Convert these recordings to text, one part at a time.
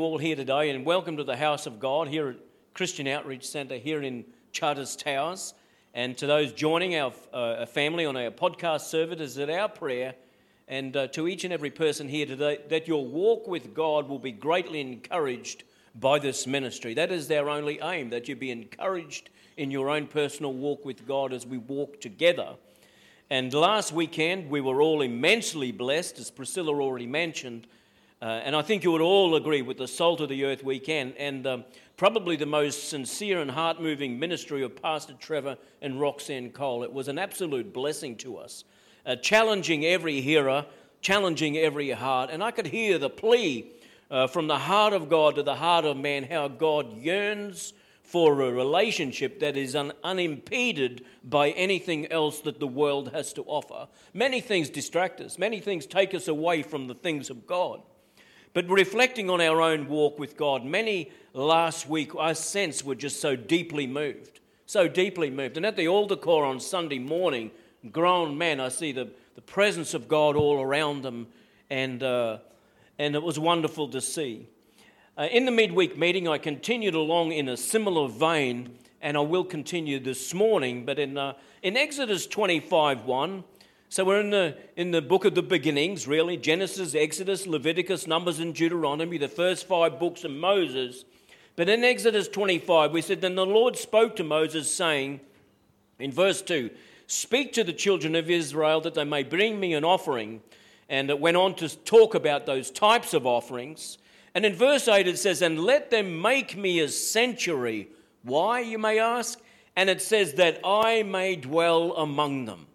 all here today and welcome to the house of God here at Christian Outreach Centre here in Charters Towers. And to those joining our uh, family on our podcast service, is it our prayer and uh, to each and every person here today that your walk with God will be greatly encouraged by this ministry. That is their only aim, that you be encouraged in your own personal walk with God as we walk together. And last weekend, we were all immensely blessed, as Priscilla already mentioned. Uh, and I think you would all agree with the Salt of the Earth weekend and um, probably the most sincere and heart moving ministry of Pastor Trevor and Roxanne Cole. It was an absolute blessing to us, uh, challenging every hearer, challenging every heart. And I could hear the plea uh, from the heart of God to the heart of man, how God yearns for a relationship that is un- unimpeded by anything else that the world has to offer. Many things distract us, many things take us away from the things of God. But reflecting on our own walk with God, many last week I sense were just so deeply moved, so deeply moved. And at the altar call on Sunday morning, grown men, I see the, the presence of God all around them, and, uh, and it was wonderful to see. Uh, in the midweek meeting, I continued along in a similar vein, and I will continue this morning. But in, uh, in Exodus 25 1, so we're in the, in the book of the beginnings, really Genesis, Exodus, Leviticus, Numbers, and Deuteronomy, the first five books of Moses. But in Exodus 25, we said, Then the Lord spoke to Moses, saying, in verse 2, Speak to the children of Israel that they may bring me an offering. And it went on to talk about those types of offerings. And in verse 8 it says, And let them make me a sanctuary. Why, you may ask? And it says, That I may dwell among them.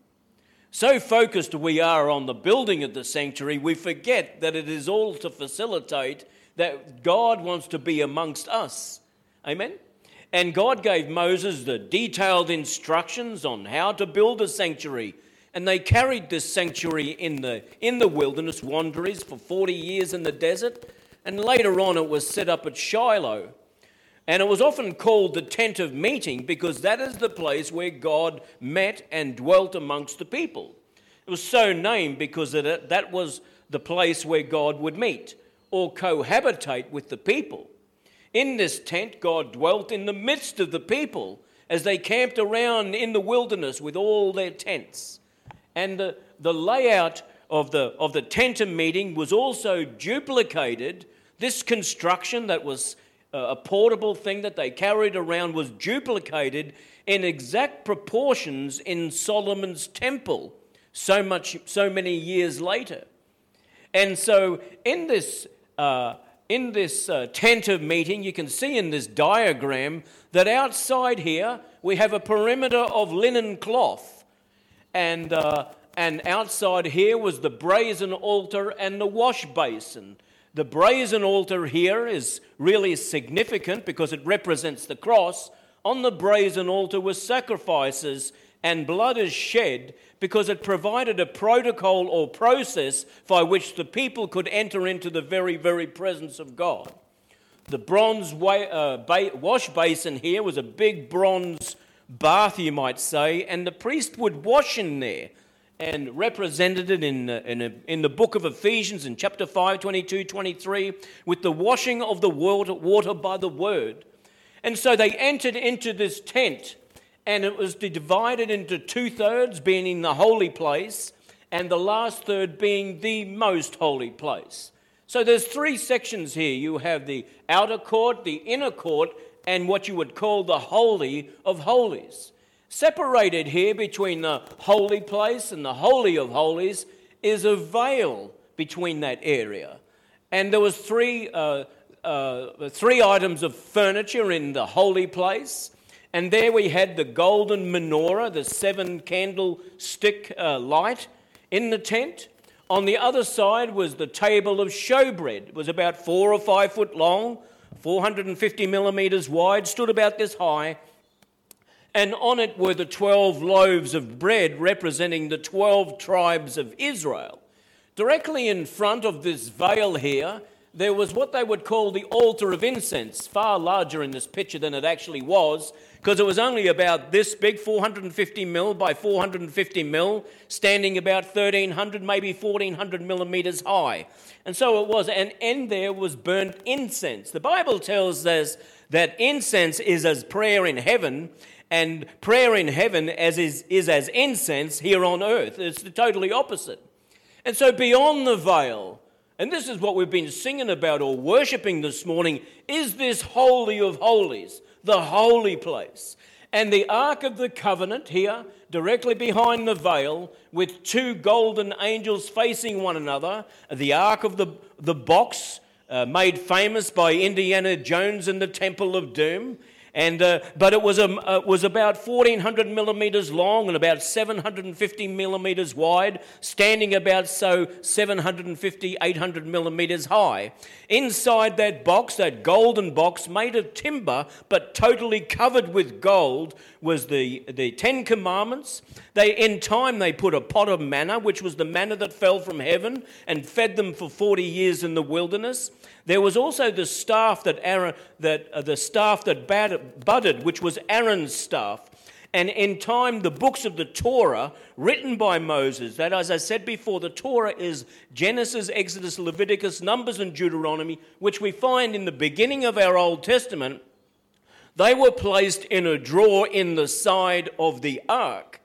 So focused we are on the building of the sanctuary, we forget that it is all to facilitate that God wants to be amongst us. Amen? And God gave Moses the detailed instructions on how to build a sanctuary. And they carried this sanctuary in the, in the wilderness wanderings for 40 years in the desert. And later on, it was set up at Shiloh. And it was often called the tent of meeting because that is the place where God met and dwelt amongst the people. It was so named because it, that was the place where God would meet or cohabitate with the people. In this tent, God dwelt in the midst of the people as they camped around in the wilderness with all their tents. And the, the layout of the, of the tent of meeting was also duplicated this construction that was a portable thing that they carried around was duplicated in exact proportions in Solomon's temple so much so many years later. And so in this uh, in this uh, tent of meeting, you can see in this diagram that outside here we have a perimeter of linen cloth, and uh, and outside here was the brazen altar and the wash basin. The brazen altar here is really significant because it represents the cross. On the brazen altar were sacrifices, and blood is shed because it provided a protocol or process by which the people could enter into the very, very presence of God. The bronze uh, wash basin here was a big bronze bath, you might say, and the priest would wash in there and represented it in, uh, in, a, in, the book of Ephesians in chapter 5, 22, 23, with the washing of the water, water by the word. And so they entered into this tent, and it was divided into two thirds, being in the holy place, and the last third being the most holy place. So there's three sections here. You have the outer court, the inner court, and what you would call the holy of holies. Separated here between the holy place and the holy of holies is a veil between that area. And there was three, uh, uh, three items of furniture in the holy place. And there we had the golden menorah, the seven candlestick uh, light in the tent. On the other side was the table of showbread. It was about four or five foot long, 450 millimeters wide, stood about this high, and on it were the 12 loaves of bread representing the 12 tribes of Israel. Directly in front of this veil here, there was what they would call the altar of incense, far larger in this picture than it actually was, because it was only about this big, 450 mil by 450 mil, standing about 1300, maybe 1400 millimeters high. And so it was, and in there was burnt incense. The Bible tells us that incense is as prayer in heaven, and prayer in heaven as is, is as incense here on earth. It's the totally opposite. And so beyond the veil, and this is what we've been singing about or worshiping this morning, is this Holy of Holies, the holy place. And the Ark of the Covenant here, directly behind the veil, with two golden angels facing one another, the Ark of the, the box, uh, made famous by Indiana Jones in the Temple of Doom. And, uh, but it was, a, uh, was about 1400 millimeters long and about 750 millimeters wide, standing about so 750, 800 millimeters high. Inside that box, that golden box made of timber but totally covered with gold, was the, the Ten Commandments. They, in time, they put a pot of manna, which was the manna that fell from heaven, and fed them for 40 years in the wilderness. There was also the staff that Aaron, that uh, the staff that budded, which was Aaron's staff. And in time, the books of the Torah, written by Moses, that, as I said before, the Torah is Genesis, Exodus, Leviticus, Numbers, and Deuteronomy, which we find in the beginning of our Old Testament, they were placed in a drawer in the side of the ark.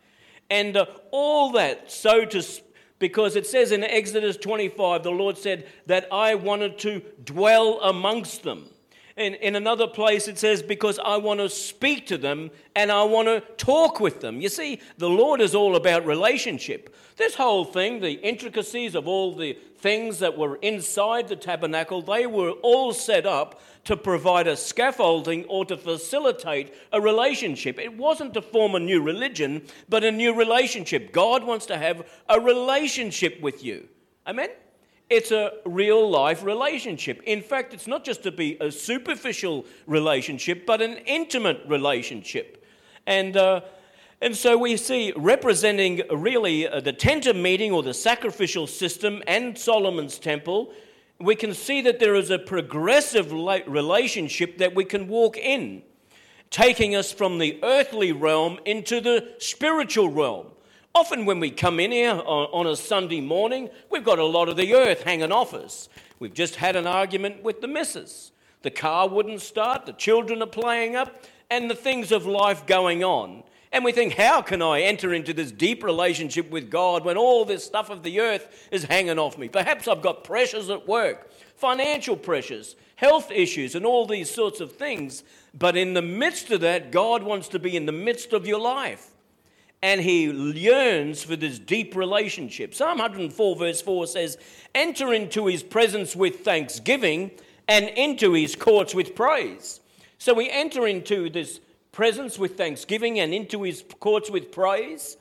And uh, all that, so to because it says in Exodus 25, the Lord said that I wanted to dwell amongst them. In, in another place, it says, because I want to speak to them and I want to talk with them. You see, the Lord is all about relationship. This whole thing, the intricacies of all the things that were inside the tabernacle, they were all set up to provide a scaffolding or to facilitate a relationship. It wasn't to form a new religion, but a new relationship. God wants to have a relationship with you. Amen? It's a real life relationship. In fact, it's not just to be a superficial relationship, but an intimate relationship. And, uh, and so we see representing really uh, the tent of meeting or the sacrificial system and Solomon's temple, we can see that there is a progressive relationship that we can walk in, taking us from the earthly realm into the spiritual realm. Often, when we come in here on, a Sunday morning, we've got a lot of the earth hanging off us. We've just had an argument with the missus. The car wouldn't start, the children are playing up, and the things of life going on. And we think, how can I enter into this deep relationship with God when all this stuff of the earth is hanging off me? Perhaps I've got pressures at work, financial pressures, health issues, and all these sorts of things. But in the midst of that, God wants to be in the midst of your life and he yearns for this deep relationship. Psalm 104, verse 4 says, Enter into his presence with thanksgiving and into his courts with praise. So we enter into this presence with thanksgiving and into his courts with praise.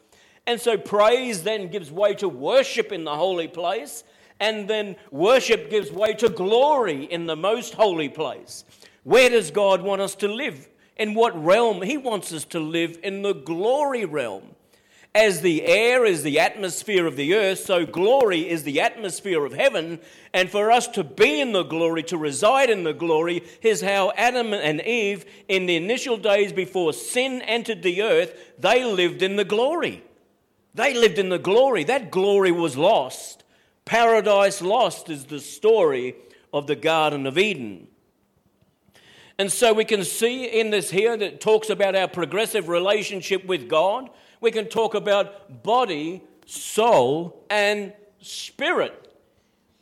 And so praise then gives way to worship in the holy place, and then worship gives way to glory in the most holy place. Where does God want us to live? In what realm? He wants us to live in the glory realm. As the air is the atmosphere of the earth, so glory is the atmosphere of heaven. And for us to be in the glory, to reside in the glory, is how Adam and Eve, in the initial days before sin entered the earth, they lived in the glory. They lived in the glory. That glory was lost. Paradise lost is the story of the Garden of Eden. And so we can see in this here that talks about our progressive relationship with God. We can talk about body, soul, and spirit.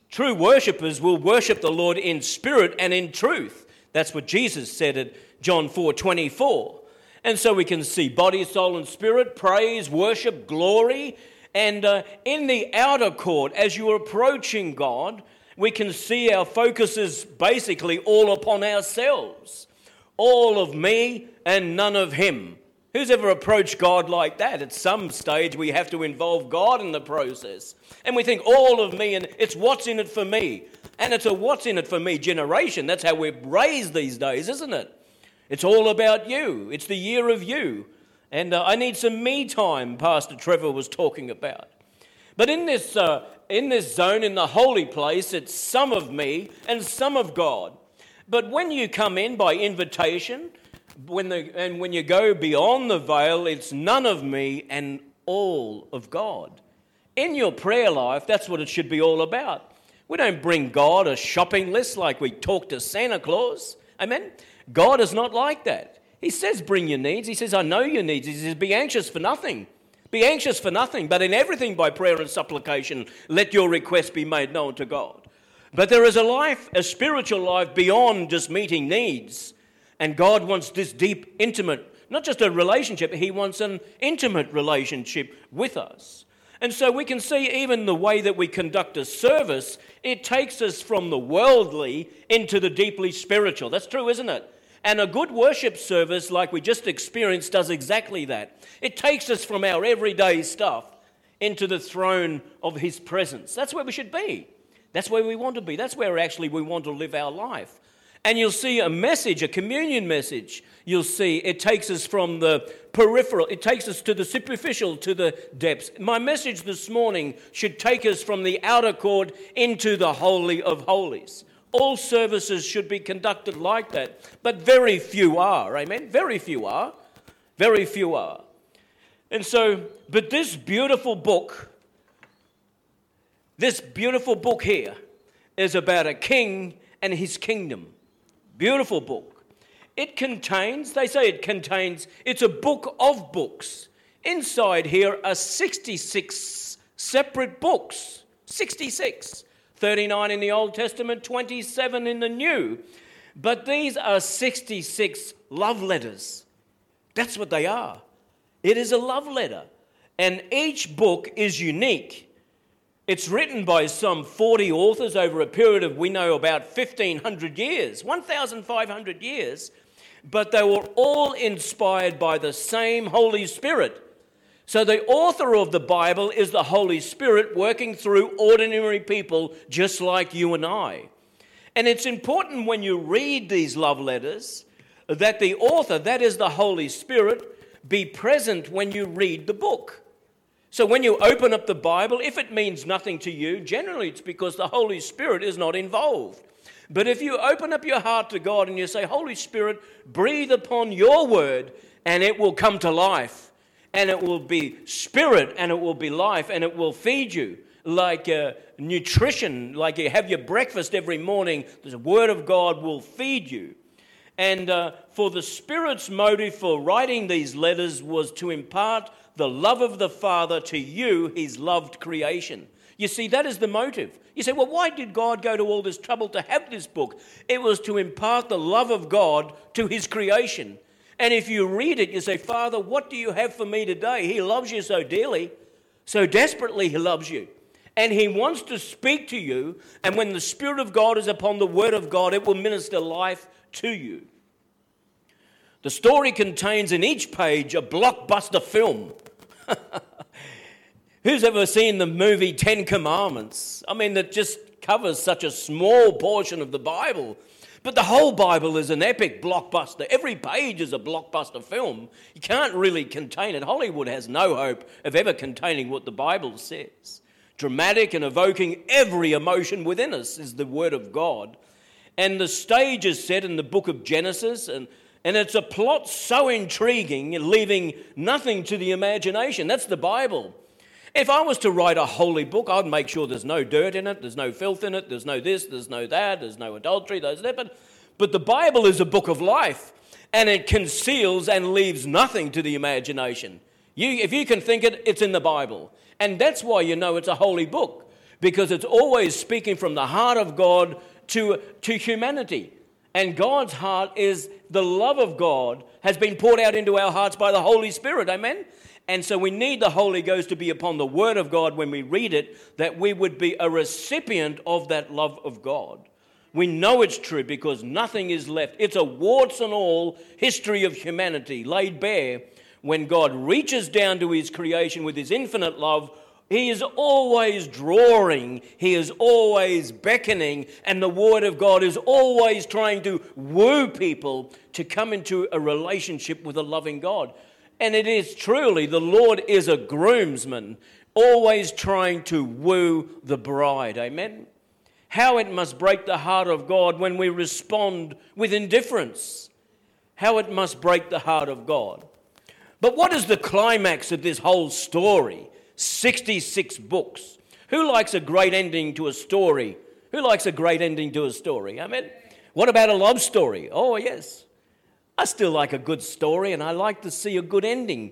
True worshippers will worship the Lord in spirit and in truth. That's what Jesus said at John 4 24. And so we can see body, soul, and spirit, praise, worship, glory. And uh, in the outer court, as you're approaching God, we can see our focus is basically all upon ourselves. All of me and none of him. Who's ever approached God like that? At some stage, we have to involve God in the process. And we think all of me and it's what's in it for me. And it's a what's in it for me generation. That's how we're raised these days, isn't it? It's all about you. It's the year of you. And uh, I need some me time, Pastor Trevor was talking about. But in this uh, in this zone, in the holy place, it's some of me and some of God. But when you come in by invitation, when the, and when you go beyond the veil, it's none of me and all of God. In your prayer life, that's what it should be all about. We don't bring God a shopping list like we talk to Santa Claus. Amen? God is not like that. He says, Bring your needs. He says, I know your needs. He says, Be anxious for nothing. Be anxious for nothing, but in everything by prayer and supplication, let your requests be made known to God. But there is a life, a spiritual life beyond just meeting needs. And God wants this deep, intimate, not just a relationship, He wants an intimate relationship with us. And so we can see even the way that we conduct a service, it takes us from the worldly into the deeply spiritual. That's true, isn't it? And a good worship service, like we just experienced, does exactly that. It takes us from our everyday stuff into the throne of His presence. That's where we should be. That's where we want to be. That's where actually we want to live our life. And you'll see a message, a communion message. You'll see it takes us from the peripheral, it takes us to the superficial, to the depths. My message this morning should take us from the outer court into the Holy of Holies. All services should be conducted like that, but very few are. Amen? Very few are. Very few are. And so, but this beautiful book, this beautiful book here, is about a king and his kingdom. Beautiful book. It contains, they say it contains, it's a book of books. Inside here are 66 separate books. 66. 39 in the Old Testament, 27 in the New. But these are 66 love letters. That's what they are. It is a love letter. And each book is unique. It's written by some 40 authors over a period of, we know, about 1,500 years, 1,500 years. But they were all inspired by the same Holy Spirit. So, the author of the Bible is the Holy Spirit working through ordinary people just like you and I. And it's important when you read these love letters that the author, that is the Holy Spirit, be present when you read the book. So, when you open up the Bible, if it means nothing to you, generally it's because the Holy Spirit is not involved. But if you open up your heart to God and you say, Holy Spirit, breathe upon your word, and it will come to life and it will be spirit and it will be life and it will feed you like uh, nutrition, like you have your breakfast every morning. The Word of God will feed you. And uh, for the Spirit's motive for writing these letters was to impart the love of the Father to you, His loved creation. You see, that is the motive. You say, well, why did God go to all this trouble to have this book? It was to impart the love of God to His creation. And if you read it, you say, Father, what do you have for me today? He loves you so dearly, so desperately, He loves you. And He wants to speak to you. And when the Spirit of God is upon the Word of God, it will minister life to you. The story contains in each page a blockbuster film. Who's ever seen the movie Ten Commandments? I mean, that just covers such a small portion of the Bible. But the whole Bible is an epic blockbuster. Every page is a blockbuster film. You can't really contain it. Hollywood has no hope of ever containing what the Bible says. Dramatic and evoking every emotion within us is the Word of God. And the stage is set in the book of Genesis, and, and it's a plot so intriguing, leaving nothing to the imagination. That's the Bible. If I was to write a holy book, I'd make sure there's no dirt in it, there's no filth in it, there's no this, there's no that, there's no adultery, there's that. But, but the Bible is a book of life, and it conceals and leaves nothing to the imagination. You, if you can think it, it's in the Bible. And that's why you know it's a holy book, because it's always speaking from the heart of God to, to humanity. And God's heart is the love of God has been poured out into our hearts by the Holy Spirit. Amen? And so we need the Holy Ghost to be upon the Word of God when we read it, that we would be a recipient of that love of God. We know it's true because nothing is left. It's a warts and all history of humanity laid bare when God reaches down to his creation with his infinite love. He is always drawing, he is always beckoning, and the Word of God is always trying to woo people to come into a relationship with a loving God. And it is truly, the Lord is a groomsman always trying to woo the bride. Amen. How it must break the heart of God when we respond with indifference. How it must break the heart of God. But what is the climax of this whole story? 66 books. Who likes a great ending to a story? Who likes a great ending to a story? Amen. What about a love story? Oh, yes. I still like a good story and I like to see a good ending.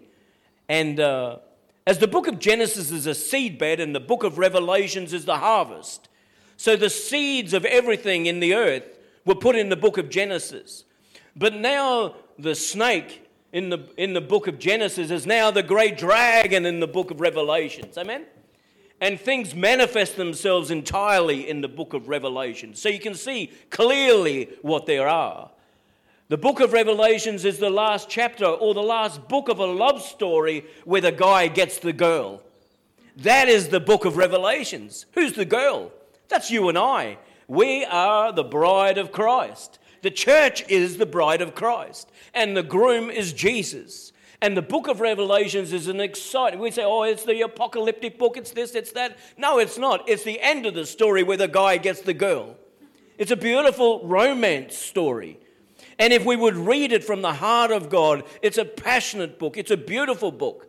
And uh, as the book of Genesis is a seedbed and the book of Revelations is the harvest, so the seeds of everything in the earth were put in the book of Genesis. But now the snake in the, in the book of Genesis is now the great dragon in the book of Revelations. Amen? And things manifest themselves entirely in the book of Revelation. So you can see clearly what there are. The book of Revelations is the last chapter or the last book of a love story where the guy gets the girl. That is the book of Revelations. Who's the girl? That's you and I. We are the bride of Christ. The church is the bride of Christ, and the groom is Jesus. And the book of Revelations is an exciting. We say, oh, it's the apocalyptic book, it's this, it's that. No, it's not. It's the end of the story where the guy gets the girl. It's a beautiful romance story. And if we would read it from the heart of God, it's a passionate book, it's a beautiful book.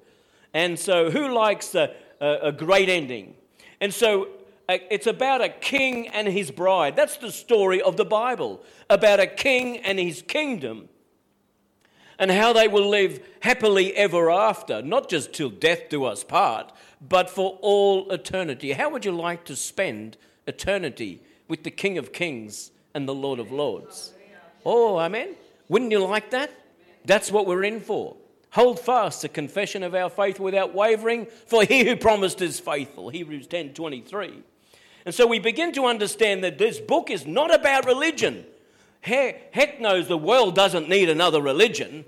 And so, who likes a, a, a great ending? And so, it's about a king and his bride. That's the story of the Bible about a king and his kingdom and how they will live happily ever after, not just till death do us part, but for all eternity. How would you like to spend eternity with the King of Kings and the Lord of Lords? Oh, amen. Wouldn't you like that? That's what we're in for. Hold fast the confession of our faith without wavering, for he who promised is faithful. Hebrews 10 23. And so we begin to understand that this book is not about religion. Heck knows the world doesn't need another religion.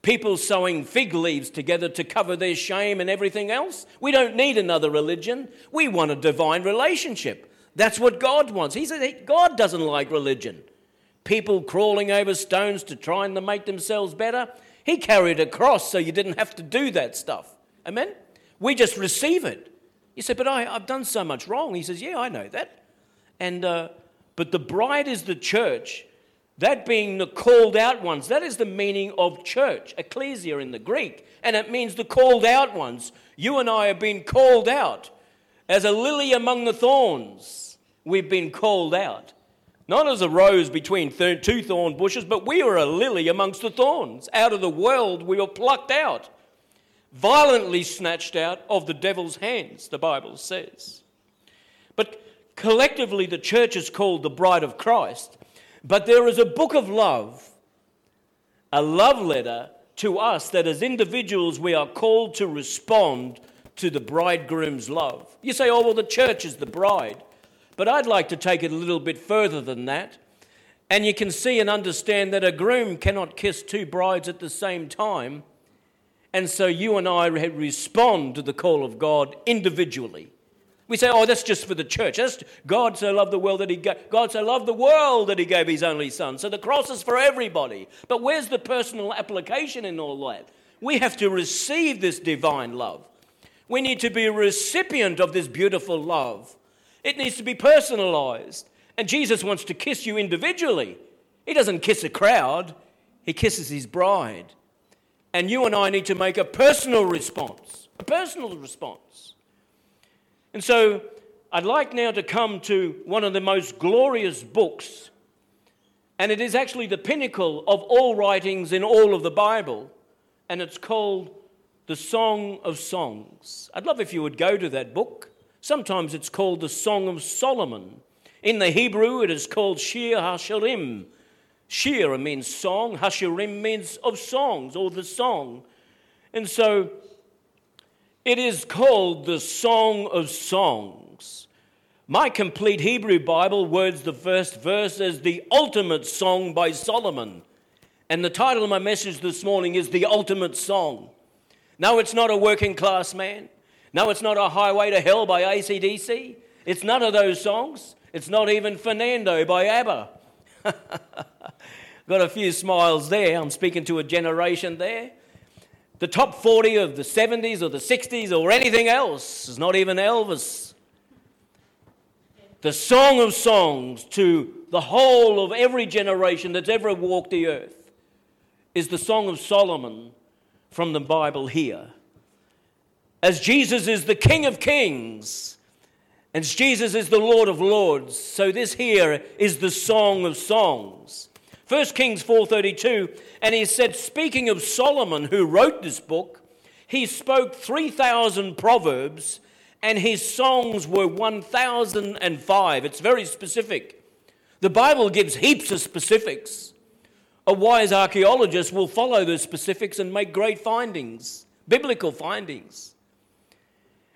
People sewing fig leaves together to cover their shame and everything else. We don't need another religion. We want a divine relationship. That's what God wants. He said God doesn't like religion people crawling over stones to try and make themselves better. He carried a cross so you didn't have to do that stuff. Amen? We just receive it. You say, but I, have done so much wrong. He says, yeah, I know that. And, uh, but the bride is the church, that being the called out ones. That is the meaning of church, ecclesia in the Greek. And it means the called out ones. You and I have been called out. As a lily among the thorns, we've been called out. Not as a rose between two thorn bushes, but we are a lily amongst the thorns. Out of the world we were plucked out, violently snatched out of the devil's hands, the Bible says. But collectively, the church is called the bride of Christ. But there is a book of love, a love letter to us that as individuals we are called to respond to the bridegroom's love. You say, oh, well, the church is the bride. But I'd like to take it a little bit further than that. And you can see and understand that a groom cannot kiss two brides at the same time. And so you and I respond to the call of God individually. We say, oh, that's just for the church. That's, God so loved the world that he gave, God so loved the world that he gave his only son. So the cross is for everybody. But where's the personal application in all that? We have to receive this divine love. We need to be a recipient of this beautiful love. It needs to be personalized. And Jesus wants to kiss you individually. He doesn't kiss a crowd, he kisses his bride. And you and I need to make a personal response, a personal response. And so I'd like now to come to one of the most glorious books, and it is actually the pinnacle of all writings in all of the Bible, and it's called the Song of Songs. I'd love if you would go to that book. Sometimes it's called the Song of Solomon. In the Hebrew, it is called Shir HaShirim. Shir means song, Hashirim means of songs or the song. And so it is called the Song of Songs. My complete Hebrew Bible words the first verse as the ultimate song by Solomon. And the title of my message this morning is The Ultimate Song. No, it's not a working class man. No, it's not a highway to hell by ACDC. It's none of those songs. It's not even Fernando by ABBA. Got a few smiles there. I'm speaking to a generation there. the top 40 of the 70s or the 60s or anything else. is not even Elvis. The Song of Songs to the whole of every generation that's ever walked the earth is the Song of Solomon from the Bible here. As Jesus is the King of Kings and Jesus is the Lord of Lords, so this here is the Song of Songs. 1 Kings 4:32 and he said speaking of Solomon who wrote this book he spoke 3000 proverbs and his songs were 1005 it's very specific. The bible gives heaps of specifics. A wise archaeologist will follow those specifics and make great findings biblical findings.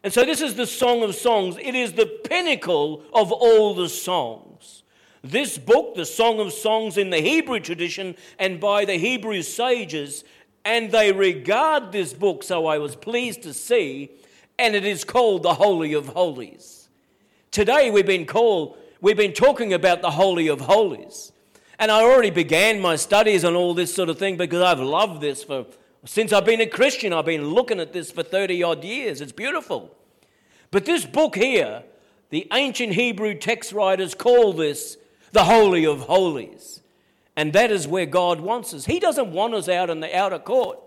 And so this is the song of songs. It is the pinnacle of all the songs this book, the Song of Songs in the Hebrew tradition and by the Hebrew sages, and they regard this book, so I was pleased to see, and it is called the Holy of Holies. Today we've been called, we've been talking about the Holy of Holies. And I already began my studies on all this sort of thing because I've loved this for since I've been a Christian. I've been looking at this for 30 odd years. It's beautiful. But this book here, the ancient Hebrew text writers call this the Holy of Holies. And that is where God wants us. He doesn't want us out in the outer court.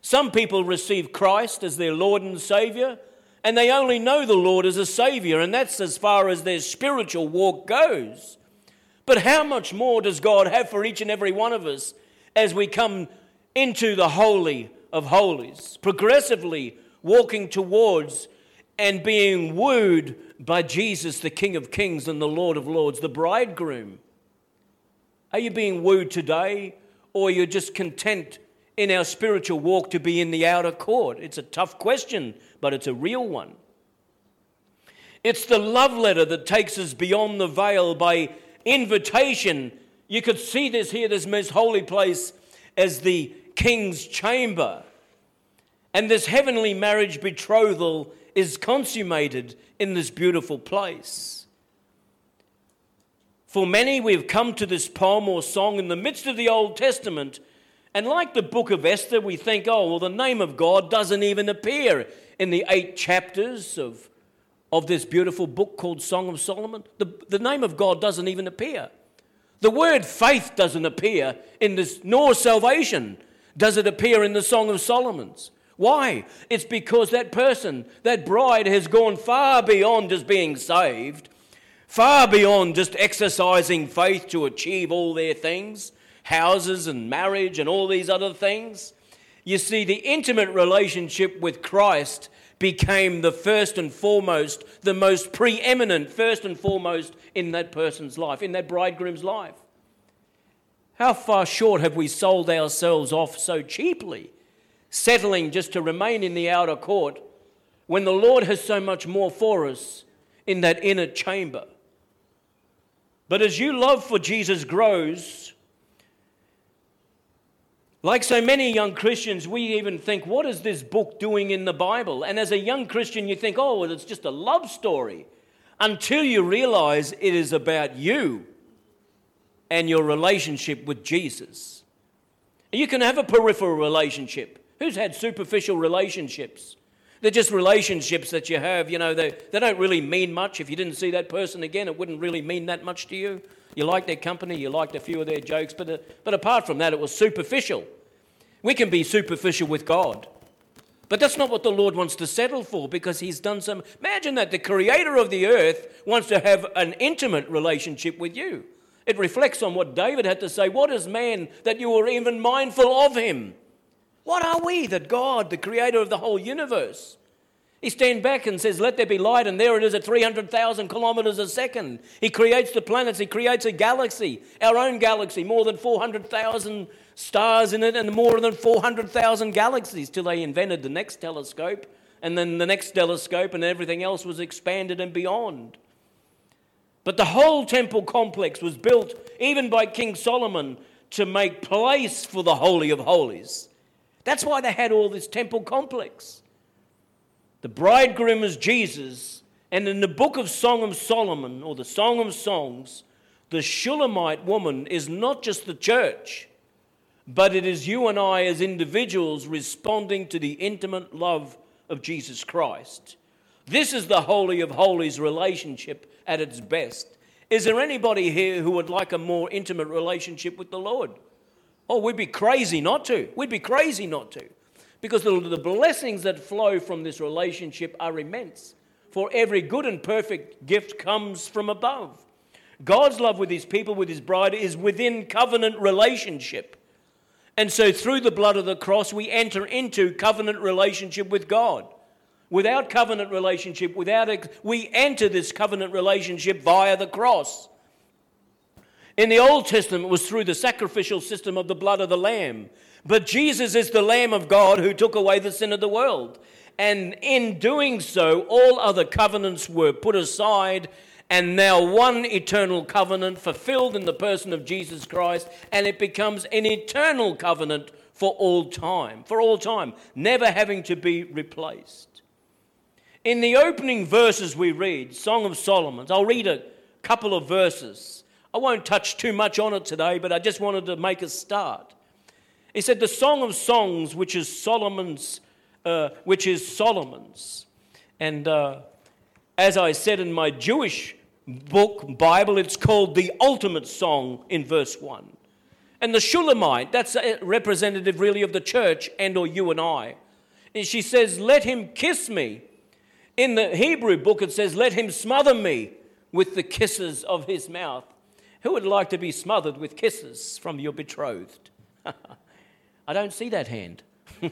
Some people receive Christ as their Lord and Savior, and they only know the Lord as a Savior, and that's as far as their spiritual walk goes. But how much more does God have for each and every one of us as we come into the Holy of Holies, progressively walking towards and being wooed by Jesus, the King of Kings and the Lord of Lords, the bridegroom? Are you being wooed today, or are you're just content in our spiritual walk to be in the outer court? It's a tough question, but it's a real one. It's the love letter that takes us beyond the veil by invitation. You could see this here, this most holy place, as the king's chamber. And this heavenly marriage betrothal is consummated in this beautiful place. For many, we've come to this poem or song in the midst of the Old Testament, and like the book of Esther, we think, oh, well, the name of God doesn't even appear in the eight chapters of, of this beautiful book called Song of Solomon. The, the name of God doesn't even appear. The word faith doesn't appear in this, nor salvation does it appear in the Song of Solomon's. Why? It's because that person, that bride, has gone far beyond just being saved, far beyond just exercising faith to achieve all their things, houses and marriage and all these other things. You see, the intimate relationship with Christ became the first and foremost, the most preeminent, first and foremost in that person's life, in that bridegroom's life. How far short have we sold ourselves off so cheaply? Settling just to remain in the outer court when the Lord has so much more for us in that inner chamber. But as your love for Jesus grows, like so many young Christians, we even think, what is this book doing in the Bible? And as a young Christian, you think, oh, well, it's just a love story. Until you realize it is about you and your relationship with Jesus. You can have a peripheral relationship. Who's had superficial relationships? They're just relationships that you have, you know, they, they don't really mean much. If you didn't see that person again, it wouldn't really mean that much to you. You liked their company, you liked a few of their jokes, but, uh, but apart from that, it was superficial. We can be superficial with God. But that's not what the Lord wants to settle for because He's done some. Imagine that the Creator of the earth wants to have an intimate relationship with you. It reflects on what David had to say What is man that you are even mindful of him? What are we that God, the creator of the whole universe, he stands back and says, Let there be light, and there it is at 300,000 kilometers a second. He creates the planets, he creates a galaxy, our own galaxy, more than 400,000 stars in it, and more than 400,000 galaxies till they invented the next telescope, and then the next telescope, and everything else was expanded and beyond. But the whole temple complex was built, even by King Solomon, to make place for the Holy of Holies. That's why they had all this temple complex. The bridegroom is Jesus, and in the book of Song of Solomon, or the Song of Songs, the Shulamite woman is not just the church. but it is you and I as individuals responding to the intimate love of Jesus Christ. This is the Holy of Holies relationship at its best. Is there anybody here who would like a more intimate relationship with the Lord? Oh, we'd be crazy not to. We'd be crazy not to. Because the, the blessings that flow from this relationship are immense. For every good and perfect gift comes from above. God's love with his people, with his bride, is within covenant relationship. And so through the blood of the cross, we enter into covenant relationship with God. Without covenant relationship, without we enter this covenant relationship via the cross. In the Old Testament, it was through the sacrificial system of the blood of the Lamb. But Jesus is the Lamb of God who took away the sin of the world. And in doing so, all other covenants were put aside, and now one eternal covenant fulfilled in the person of Jesus Christ, and it becomes an eternal covenant for all time, for all time, never having to be replaced. In the opening verses we read, Song of Solomon, I'll read a couple of verses. I won't touch too much on it today, but I just wanted to make a start. He said, The Song of Songs, which is Solomon's, uh, which is Solomon's. And uh, as I said in my Jewish book, Bible, it's called the ultimate song in verse 1. And the Shulamite, that's a representative really of the church and or you and I. And she says, Let him kiss me. In the Hebrew book, it says, Let him smother me with the kisses of his mouth. Who would like to be smothered with kisses from your betrothed? I don't see that hand.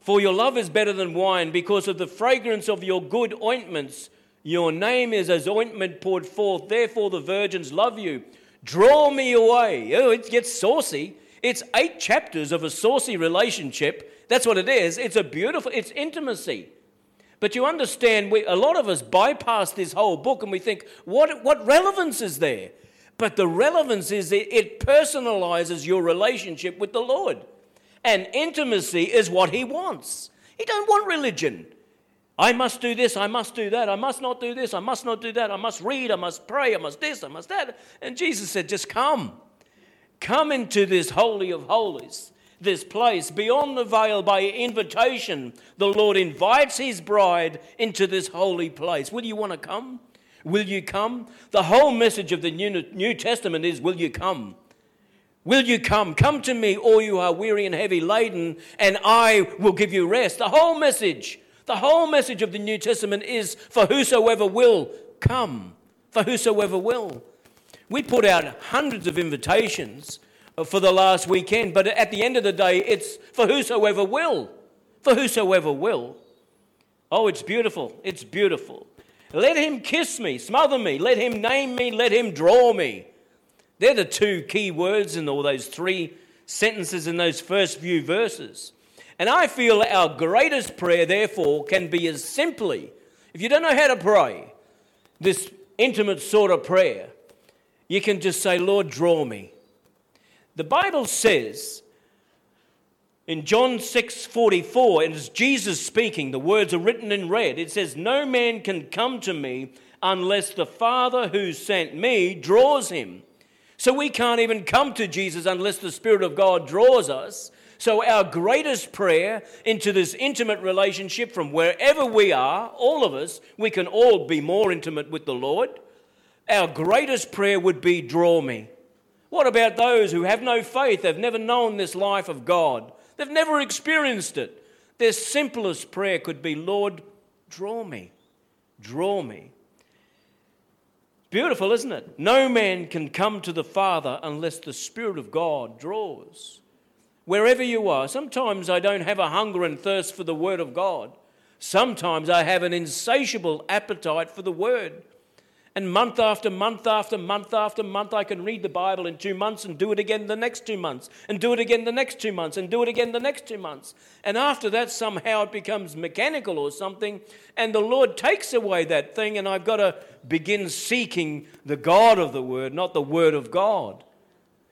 For your love is better than wine because of the fragrance of your good ointments. Your name is as ointment poured forth. Therefore, the virgins love you. Draw me away. Oh, it gets saucy. It's eight chapters of a saucy relationship. That's what it is. It's a beautiful, it's intimacy. But you understand, we, a lot of us bypass this whole book and we think, what, what relevance is there? But the relevance is it, it personalizes your relationship with the Lord. And intimacy is what He wants. He don't want religion. I must do this, I must do that, I must not do this, I must not do that, I must read, I must pray, I must this, I must that. And Jesus said, just come. Come into this Holy of Holies this place. Beyond the veil, by invitation, the Lord invites his bride into this holy place. Will you want to come? Will you come? The whole message of the New Testament is Will you come? Will you come? Come to me, all you are weary and heavy laden, and I will give you rest. The whole message, the whole message of the New Testament is for whosoever will come. For whosoever will. We put out hundreds of invitations for the last weekend, but at the end of the day, it's for whosoever will. For whosoever will. Oh, it's beautiful. It's beautiful. Let him kiss me, smother me, let him name me, let him draw me. They're the two key words in all those three sentences in those first few verses. And I feel our greatest prayer, therefore, can be as simply, if you don't know how to pray, this intimate sort of prayer, you can just say, Lord, draw me. The Bible says in John 6 44, and it's Jesus speaking, the words are written in red. It says, No man can come to me unless the Father who sent me draws him. So we can't even come to Jesus unless the Spirit of God draws us. So, our greatest prayer into this intimate relationship from wherever we are, all of us, we can all be more intimate with the Lord. Our greatest prayer would be, Draw me. What about those who have no faith? They've never known this life of God, they've never experienced it. Their simplest prayer could be, Lord, draw me, draw me. Beautiful, isn't it? No man can come to the Father unless the Spirit of God draws. Wherever you are, sometimes I don't have a hunger and thirst for the Word of God. Sometimes I have an insatiable appetite for the Word. And month after month after month after month, I can read the Bible in two months and do it again the next two months, and do it again the next two months, and do it again the next two months. And after that, somehow it becomes mechanical or something, and the Lord takes away that thing, and I've got to begin seeking the God of the Word, not the Word of God.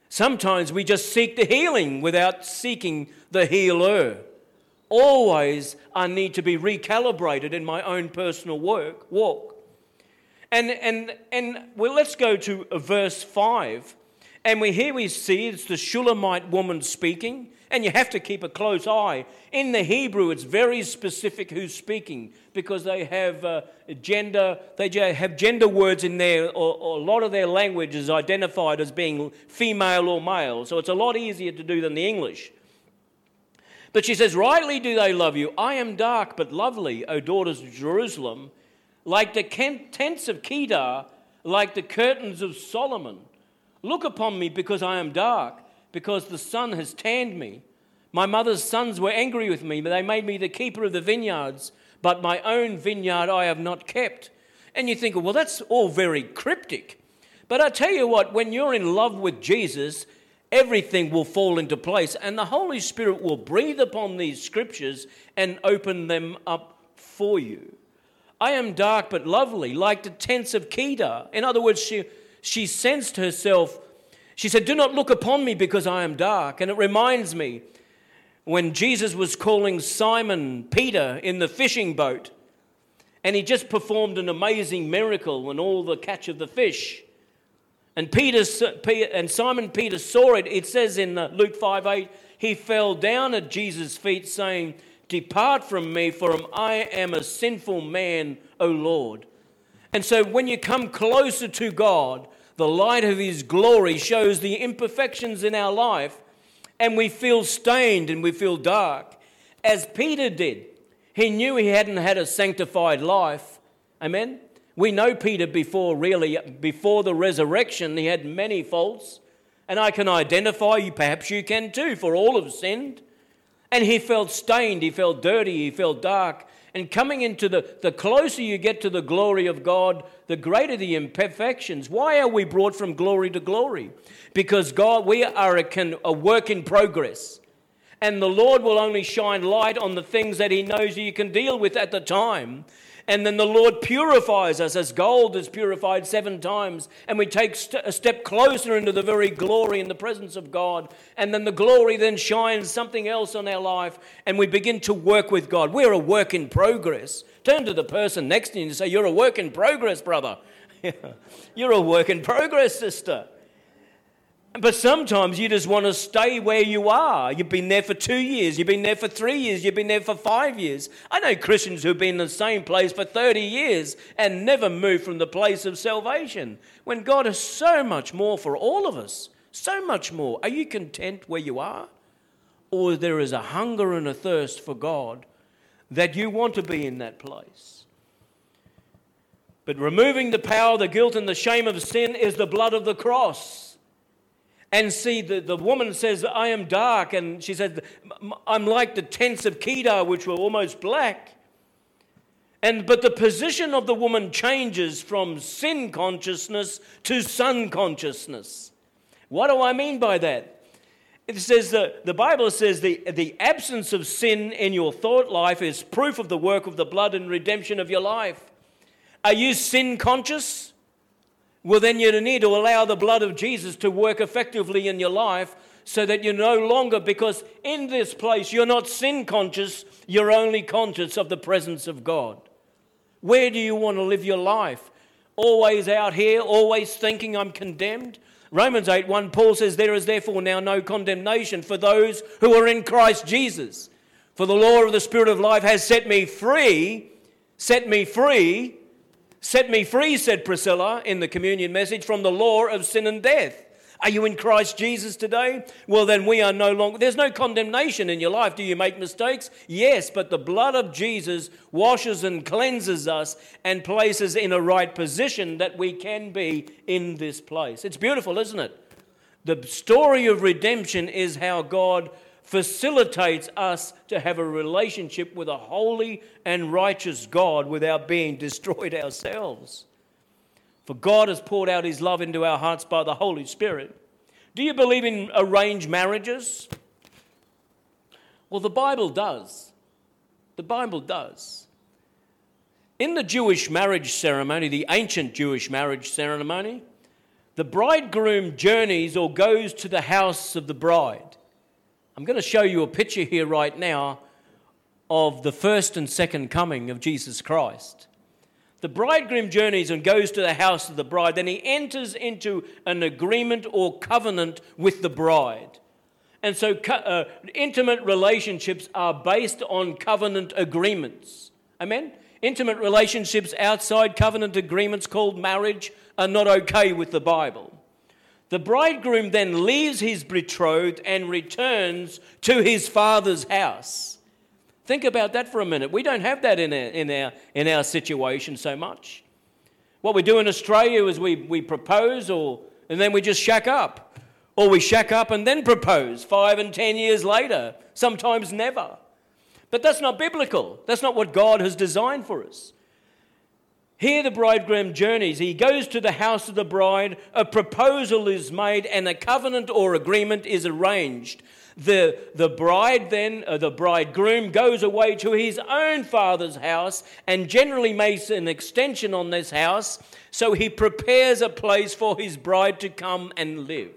Sometimes we just seek the healing without seeking the healer. Always, I need to be recalibrated in my own personal work, walk. And, and, and well, let's go to verse 5. And we, here we see it's the Shulamite woman speaking, and you have to keep a close eye. In the Hebrew, it's very specific who's speaking because they have uh, gender, they have gender words in there, or, or a lot of their language is identified as being female or male. So it's a lot easier to do than the English. But she says, Rightly do they love you. I am dark but lovely, O daughters of Jerusalem, like the tents of Kedar, like the curtains of Solomon. Look upon me because I am dark, because the sun has tanned me. My mother's sons were angry with me, but they made me the keeper of the vineyards, but my own vineyard I have not kept. And you think, well, that's all very cryptic. But I tell you what, when you're in love with Jesus, everything will fall into place, and the Holy Spirit will breathe upon these scriptures and open them up for you. I am dark but lovely, like the tents of Kedar. In other words, she she sensed herself, she said, Do not look upon me because I am dark. And it reminds me when Jesus was calling Simon Peter in the fishing boat, and he just performed an amazing miracle and all the catch of the fish. And Peter and Simon Peter saw it. It says in uh, Luke 5 8, he fell down at Jesus' feet, saying, Depart from me, for I am a sinful man, O Lord. And so when you come closer to God, the light of His glory shows the imperfections in our life, and we feel stained and we feel dark. As Peter did, he knew he hadn't had a sanctified life. Amen? We know Peter before, really, before the resurrection, he had many faults. And I can identify you, perhaps you can too, for all have sinned. And he felt stained, he felt dirty, he felt dark. And coming into the, the closer you get to the glory of God, the greater the imperfections. Why are we brought from glory to glory? Because God, we are a, a work in progress. And the Lord will only shine light on the things that He knows you can deal with at the time. And then the Lord purifies us as gold is purified seven times. And we take st- a step closer into the very glory in the presence of God. And then the glory then shines something else on our life. And we begin to work with God. We're a work in progress. Turn to the person next to you and say, You're a work in progress, brother. You're a work in progress, sister. But sometimes you just want to stay where you are. You've been there for two years, you've been there for three years, you've been there for five years. I know Christians who've been in the same place for 30 years and never moved from the place of salvation. When God has so much more for all of us, so much more. Are you content where you are? Or there is a hunger and a thirst for God that you want to be in that place? But removing the power, the guilt, and the shame of sin is the blood of the cross and see the, the woman says i am dark and she said i'm like the tents of kedar which were almost black. And but the position of the woman changes from sin consciousness to son consciousness. What do i mean by that? It says that the bible says the, the absence of sin in your thought life is proof of the work of the blood and redemption of your life. Are you sin conscious well, then you need to allow the blood of Jesus to work effectively in your life so that you're no longer, because in this place you're not sin conscious, you're only conscious of the presence of God. Where do you want to live your life? Always out here, always thinking I'm condemned? Romans 8 1, Paul says, There is therefore now no condemnation for those who are in Christ Jesus. For the law of the Spirit of life has set me free, set me free Set me free, said Priscilla in the communion message, from the law of sin and death. Are you in Christ Jesus today? Well, then we are no longer, there's no condemnation in your life. Do you make mistakes? Yes, but the blood of Jesus washes and cleanses us and places in a right position that we can be in this place. It's beautiful, isn't it? The story of redemption is how God facilitates us to have a relationship with a holy and righteous God without being destroyed ourselves. For God has poured out his love into our hearts by the Holy Spirit. Do you believe in arranged marriages? Well, the Bible does. The Bible does. In the Jewish marriage ceremony, the ancient Jewish marriage ceremony, the bridegroom journeys or goes to the house of the bride. I'm going to show you a picture here right now of the first and second coming of Jesus Christ. The bridegroom journeys and goes to the house of the bride. Then he enters into an agreement or covenant with the bride. And so, uh, intimate relationships are based on covenant agreements. Amen? Intimate relationships outside covenant agreements called marriage are not okay with the Bible. The bridegroom then leaves his betrothed and returns to his father's house. Think about that for a minute. We don't have that in our, in our, in our situation so much. What we do in Australia is we, we propose or, and then we just shack up. Or we shack up and then propose five and ten years later, sometimes never. But that's not biblical. That's not what God has designed for us. Here, the bridegroom journeys. He goes to the house of the bride, a proposal is made, and a covenant or agreement is arranged. The, the bride then, uh, the bridegroom, goes away to his own father's house and generally makes an extension on this house. So he prepares a place for his bride to come and live.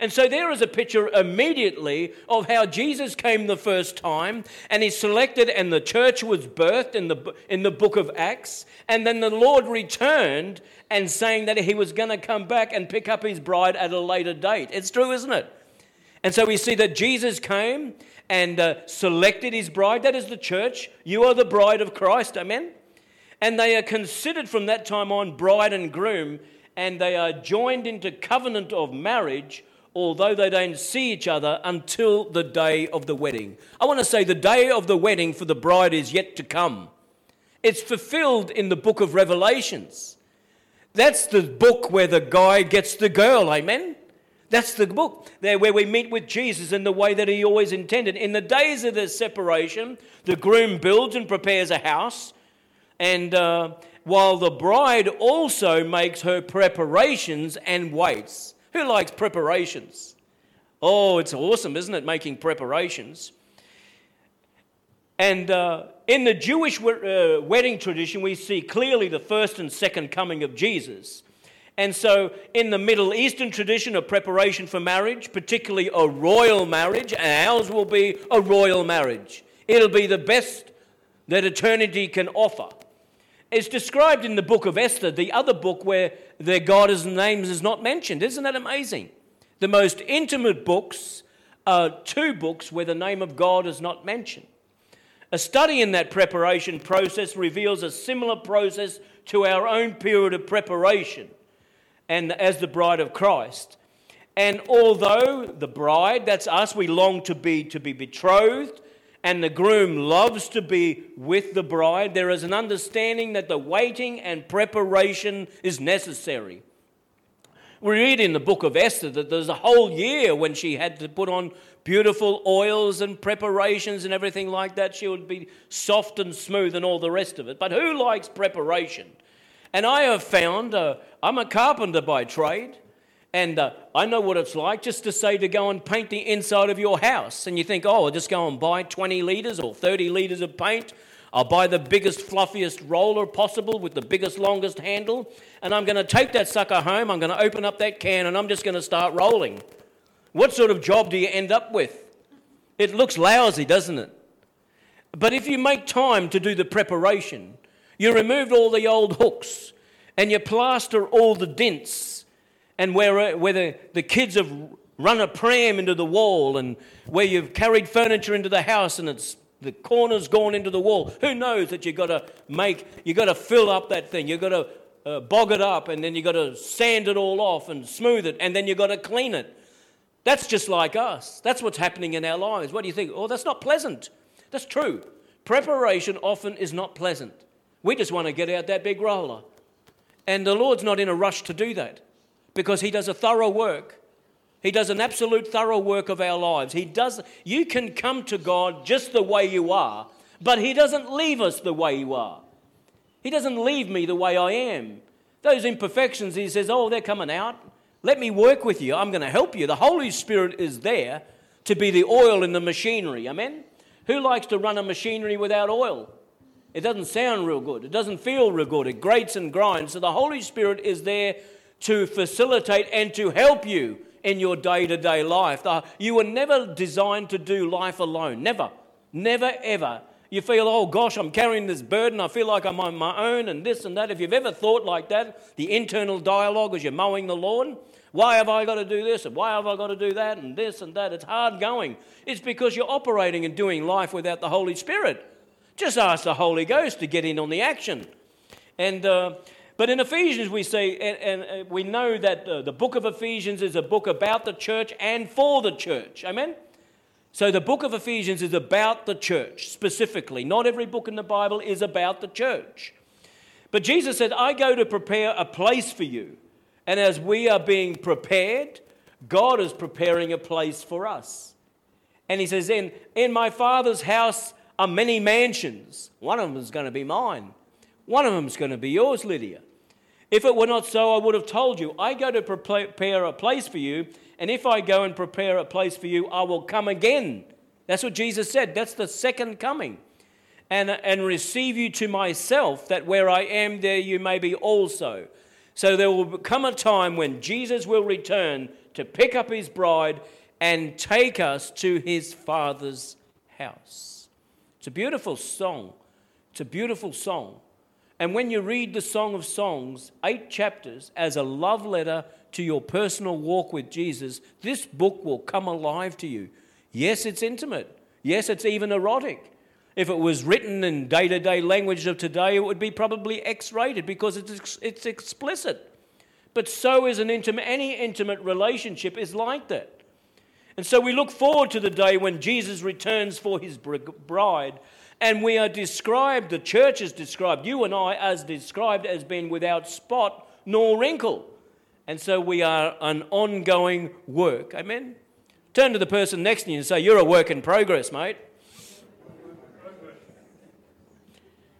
And so there is a picture immediately of how Jesus came the first time and he selected, and the church was birthed in the, in the book of Acts. And then the Lord returned and saying that he was going to come back and pick up his bride at a later date. It's true, isn't it? And so we see that Jesus came and uh, selected his bride. That is the church. You are the bride of Christ. Amen. And they are considered from that time on bride and groom, and they are joined into covenant of marriage, although they don't see each other until the day of the wedding. I want to say the day of the wedding for the bride is yet to come. It's fulfilled in the book of Revelations. That's the book where the guy gets the girl. Amen. That's the book there where we meet with Jesus in the way that he always intended. In the days of the separation, the groom builds and prepares a house, and uh, while the bride also makes her preparations and waits. Who likes preparations? Oh, it's awesome, isn't it? Making preparations. And uh, in the Jewish uh, wedding tradition, we see clearly the first and second coming of Jesus. And so, in the Middle Eastern tradition of preparation for marriage, particularly a royal marriage, and ours will be a royal marriage, it'll be the best that eternity can offer. It's described in the book of Esther, the other book where their goddess' names is not mentioned. Isn't that amazing? The most intimate books are two books where the name of God is not mentioned. A study in that preparation process reveals a similar process to our own period of preparation and as the bride of Christ. And although the bride, that's us, we long to be to be betrothed, and the groom loves to be with the bride, there is an understanding that the waiting and preparation is necessary. We read in the book of Esther that there's a whole year when she had to put on beautiful oils and preparations and everything like that. She would be soft and smooth and all the rest of it. But who likes preparation? And I have found, uh, I'm a carpenter by trade, and uh, I know what it's like just to say to go and paint the inside of your house. And you think, oh, I'll just go and buy 20 litres or 30 litres of paint. I'll buy the biggest, fluffiest roller possible with the biggest, longest handle. And I'm going to take that sucker home. I'm going to open up that can and I'm just going to start rolling. What sort of job do you end up with? It looks lousy, doesn't it? But if you make time to do the preparation, you remove all the old hooks and you plaster all the dents and where, where the, the kids have run a pram into the wall and where you've carried furniture into the house and it's the corner's gone into the wall. Who knows that you've got to make, you've got to fill up that thing. You've got to uh, bog it up and then you've got to sand it all off and smooth it and then you've got to clean it. That's just like us. That's what's happening in our lives. What do you think? Oh, that's not pleasant. That's true. Preparation often is not pleasant. We just want to get out that big roller. And the Lord's not in a rush to do that because He does a thorough work. He does an absolute thorough work of our lives. He does, you can come to God just the way you are, but He doesn't leave us the way you are. He doesn't leave me the way I am. Those imperfections, He says, oh, they're coming out. Let me work with you. I'm going to help you. The Holy Spirit is there to be the oil in the machinery. Amen? Who likes to run a machinery without oil? It doesn't sound real good. It doesn't feel real good. It grates and grinds. So the Holy Spirit is there to facilitate and to help you in your day to day life. You were never designed to do life alone. Never. Never, ever. You feel, oh gosh, I'm carrying this burden. I feel like I'm on my own and this and that. If you've ever thought like that, the internal dialogue as you're mowing the lawn, why have I got to do this and why have I got to do that and this and that? It's hard going. It's because you're operating and doing life without the Holy Spirit. Just ask the Holy Ghost to get in on the action. And uh, but in Ephesians, we say, and, and uh, we know that uh, the book of Ephesians is a book about the church and for the church. Amen. So the book of Ephesians is about the church specifically. Not every book in the Bible is about the church. But Jesus said, I go to prepare a place for you. And as we are being prepared, God is preparing a place for us. And he says, In, in my Father's house are many mansions. One of them is going to be mine. One of them is going to be yours, Lydia. If it were not so, I would have told you. I go to prepare a place for you, and if I go and prepare a place for you, I will come again. That's what Jesus said. That's the second coming. And, and receive you to myself, that where I am, there you may be also. So there will come a time when Jesus will return to pick up his bride and take us to his Father's house. It's a beautiful song. It's a beautiful song. And when you read the Song of Songs, eight chapters, as a love letter to your personal walk with Jesus, this book will come alive to you. Yes, it's intimate. Yes, it's even erotic. If it was written in day to day language of today, it would be probably X rated because it's, it's explicit. But so is an intimate, any intimate relationship is like that. And so we look forward to the day when Jesus returns for his bride and we are described, the church is described, you and I, as described as being without spot nor wrinkle. And so we are an ongoing work. Amen? Turn to the person next to you and say, You're a work in progress, mate.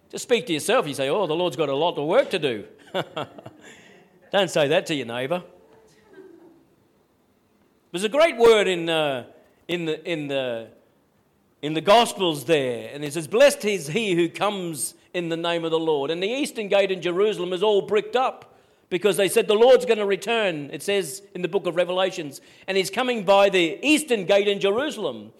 Just speak to yourself. You say, Oh, the Lord's got a lot of work to do. Don't say that to your neighbour. There's a great word in, uh, in, the, in the in the Gospels there, and it says, Blessed is he who comes in the name of the Lord. And the eastern gate in Jerusalem is all bricked up because they said the Lord's going to return, it says in the book of Revelations, and he's coming by the eastern gate in Jerusalem.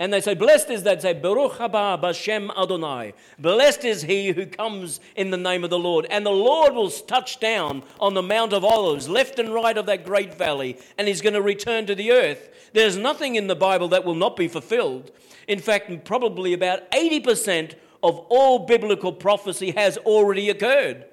And they say, Blessed is that, say, Baruch haba Bashem Adonai. Blessed is he who comes in the name of the Lord. And the Lord will touch down on the Mount of Olives, left and right of that great valley, and he's going to return to the earth. There's nothing in the Bible that will not be fulfilled. In fact, probably about 80% of all biblical prophecy has already occurred.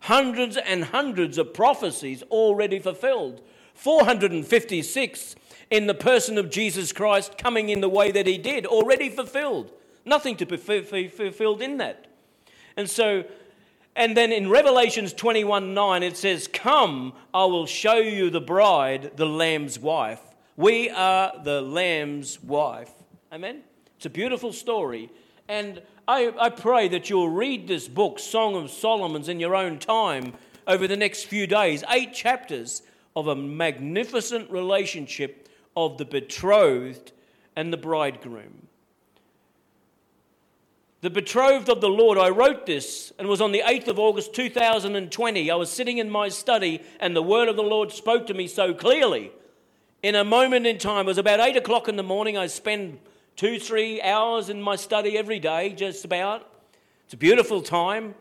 Hundreds and hundreds of prophecies already fulfilled. 456 in the person of Jesus Christ coming in the way that he did, already fulfilled. Nothing to be fulfilled in that. And so, and then in Revelations 21 9, it says, Come, I will show you the bride, the Lamb's wife. We are the Lamb's wife. Amen? It's a beautiful story. And I, I pray that you'll read this book, Song of Solomon's, in your own time over the next few days. Eight chapters of a magnificent relationship of the betrothed and the bridegroom. The betrothed of the Lord, I wrote this and was on the 8th of August 2020. I was sitting in my study and the word of the Lord spoke to me so clearly. In a moment in time, it was about 8 o'clock in the morning. I spend two, three hours in my study every day, just about. It's a beautiful time.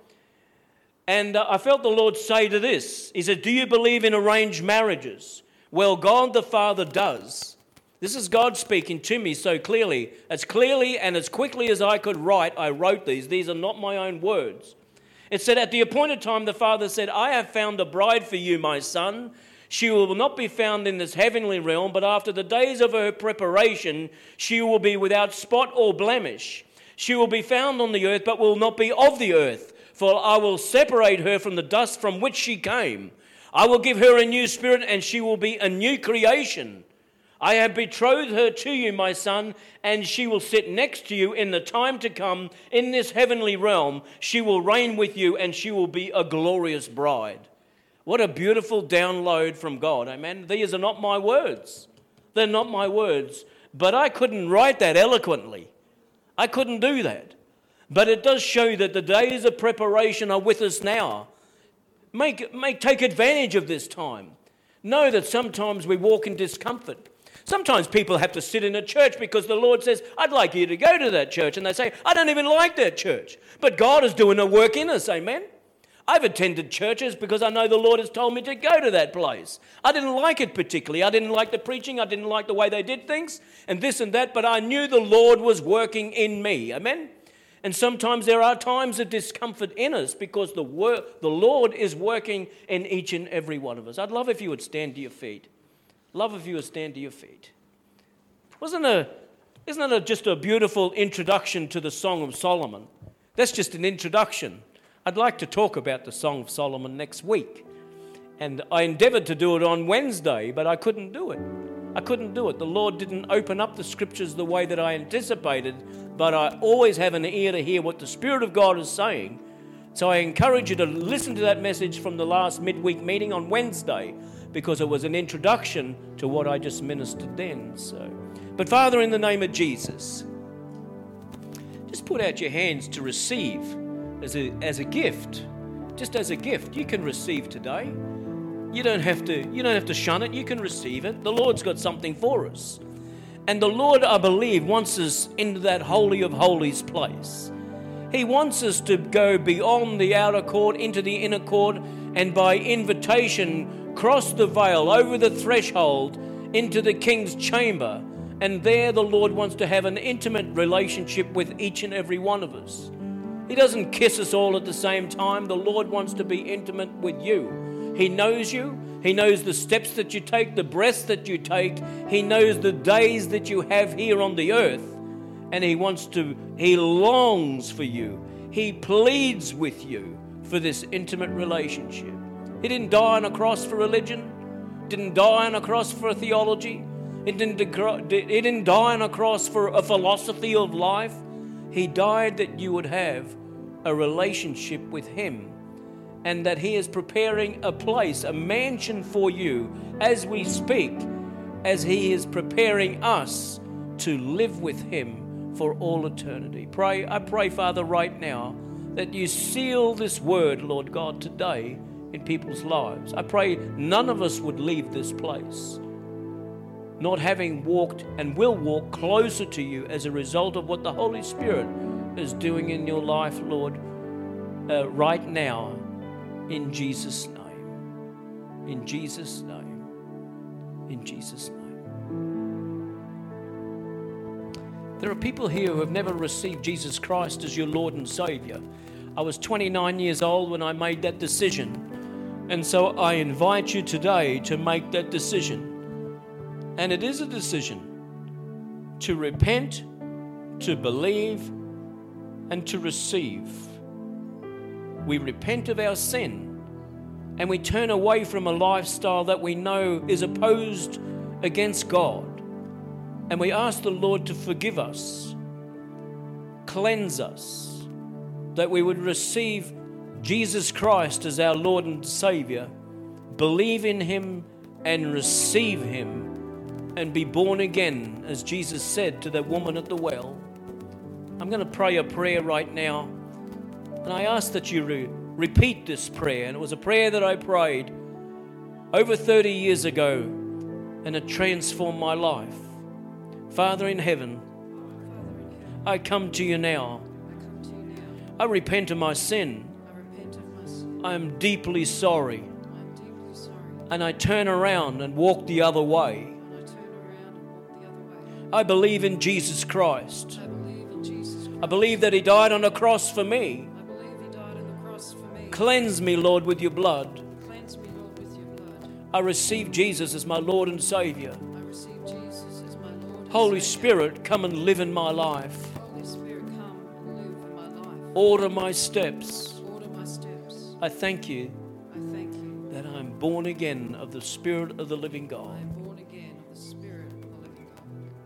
And uh, I felt the Lord say to this He said, Do you believe in arranged marriages? Well, God the Father does. This is God speaking to me so clearly. As clearly and as quickly as I could write, I wrote these. These are not my own words. It said, At the appointed time, the Father said, I have found a bride for you, my son. She will not be found in this heavenly realm, but after the days of her preparation, she will be without spot or blemish. She will be found on the earth, but will not be of the earth. For I will separate her from the dust from which she came. I will give her a new spirit, and she will be a new creation. I have betrothed her to you, my son, and she will sit next to you in the time to come in this heavenly realm. She will reign with you, and she will be a glorious bride. What a beautiful download from God. Amen. These are not my words. They're not my words. But I couldn't write that eloquently. I couldn't do that. But it does show that the days of preparation are with us now. Make, make, take advantage of this time. Know that sometimes we walk in discomfort. Sometimes people have to sit in a church because the Lord says, I'd like you to go to that church. And they say, I don't even like that church. But God is doing a work in us, amen? I've attended churches because I know the Lord has told me to go to that place. I didn't like it particularly. I didn't like the preaching. I didn't like the way they did things and this and that, but I knew the Lord was working in me. Amen? And sometimes there are times of discomfort in us because the, wor- the Lord is working in each and every one of us. I'd love if you would stand to your feet. Love if you would stand to your feet. Wasn't a, isn't it just a beautiful introduction to the Song of Solomon? That's just an introduction. I'd like to talk about the Song of Solomon next week. And I endeavored to do it on Wednesday, but I couldn't do it. I couldn't do it. The Lord didn't open up the scriptures the way that I anticipated, but I always have an ear to hear what the Spirit of God is saying. So I encourage you to listen to that message from the last midweek meeting on Wednesday because it was an introduction to what I just ministered then. So, but Father, in the name of Jesus, just put out your hands to receive as a, as a gift, just as a gift. You can receive today. You don't have to you don't have to shun it. You can receive it. The Lord's got something for us. And the Lord, I believe, wants us into that holy of holies place. He wants us to go beyond the outer court into the inner court and by invitation cross the veil over the threshold into the king's chamber. And there the Lord wants to have an intimate relationship with each and every one of us. He doesn't kiss us all at the same time. The Lord wants to be intimate with you. He knows you. He knows the steps that you take, the breaths that you take. He knows the days that you have here on the earth. And He wants to, He longs for you. He pleads with you for this intimate relationship. He didn't die on a cross for religion, didn't die on a cross for theology, he didn't, he didn't die on a cross for a philosophy of life. He died that you would have a relationship with Him and that He is preparing a place, a mansion for you as we speak, as He is preparing us to live with Him for all eternity. Pray, I pray, Father, right now that you seal this word, Lord God, today in people's lives. I pray none of us would leave this place not having walked and will walk closer to you as a result of what the Holy Spirit is doing in your life, Lord, uh, right now, in Jesus' name. In Jesus' name. In Jesus' name. There are people here who have never received Jesus Christ as your Lord and Savior. I was 29 years old when I made that decision. And so I invite you today to make that decision. And it is a decision to repent, to believe, and to receive. We repent of our sin and we turn away from a lifestyle that we know is opposed against God. And we ask the Lord to forgive us, cleanse us, that we would receive Jesus Christ as our Lord and Savior, believe in Him, and receive Him and be born again, as Jesus said to that woman at the well. I'm going to pray a prayer right now, and I ask that you re- repeat this prayer. And it was a prayer that I prayed over 30 years ago, and it transformed my life. Father in heaven, I come to you now. I repent of my sin. I am deeply sorry. And I turn around and walk the other way. I believe in Jesus Christ. I believe, in Jesus Christ. I believe that He died on a cross for me. I believe He died on the cross for me. Cleanse me, Lord, with your blood. Cleanse me, Lord, with your blood. I receive Jesus as my Lord and Savior. I receive Jesus as my Lord. Holy Spirit, come and live in my life. Holy Spirit, come and live in my life. Order my steps. Order my steps. I thank you. I thank you that I'm born again of the Spirit of the living God.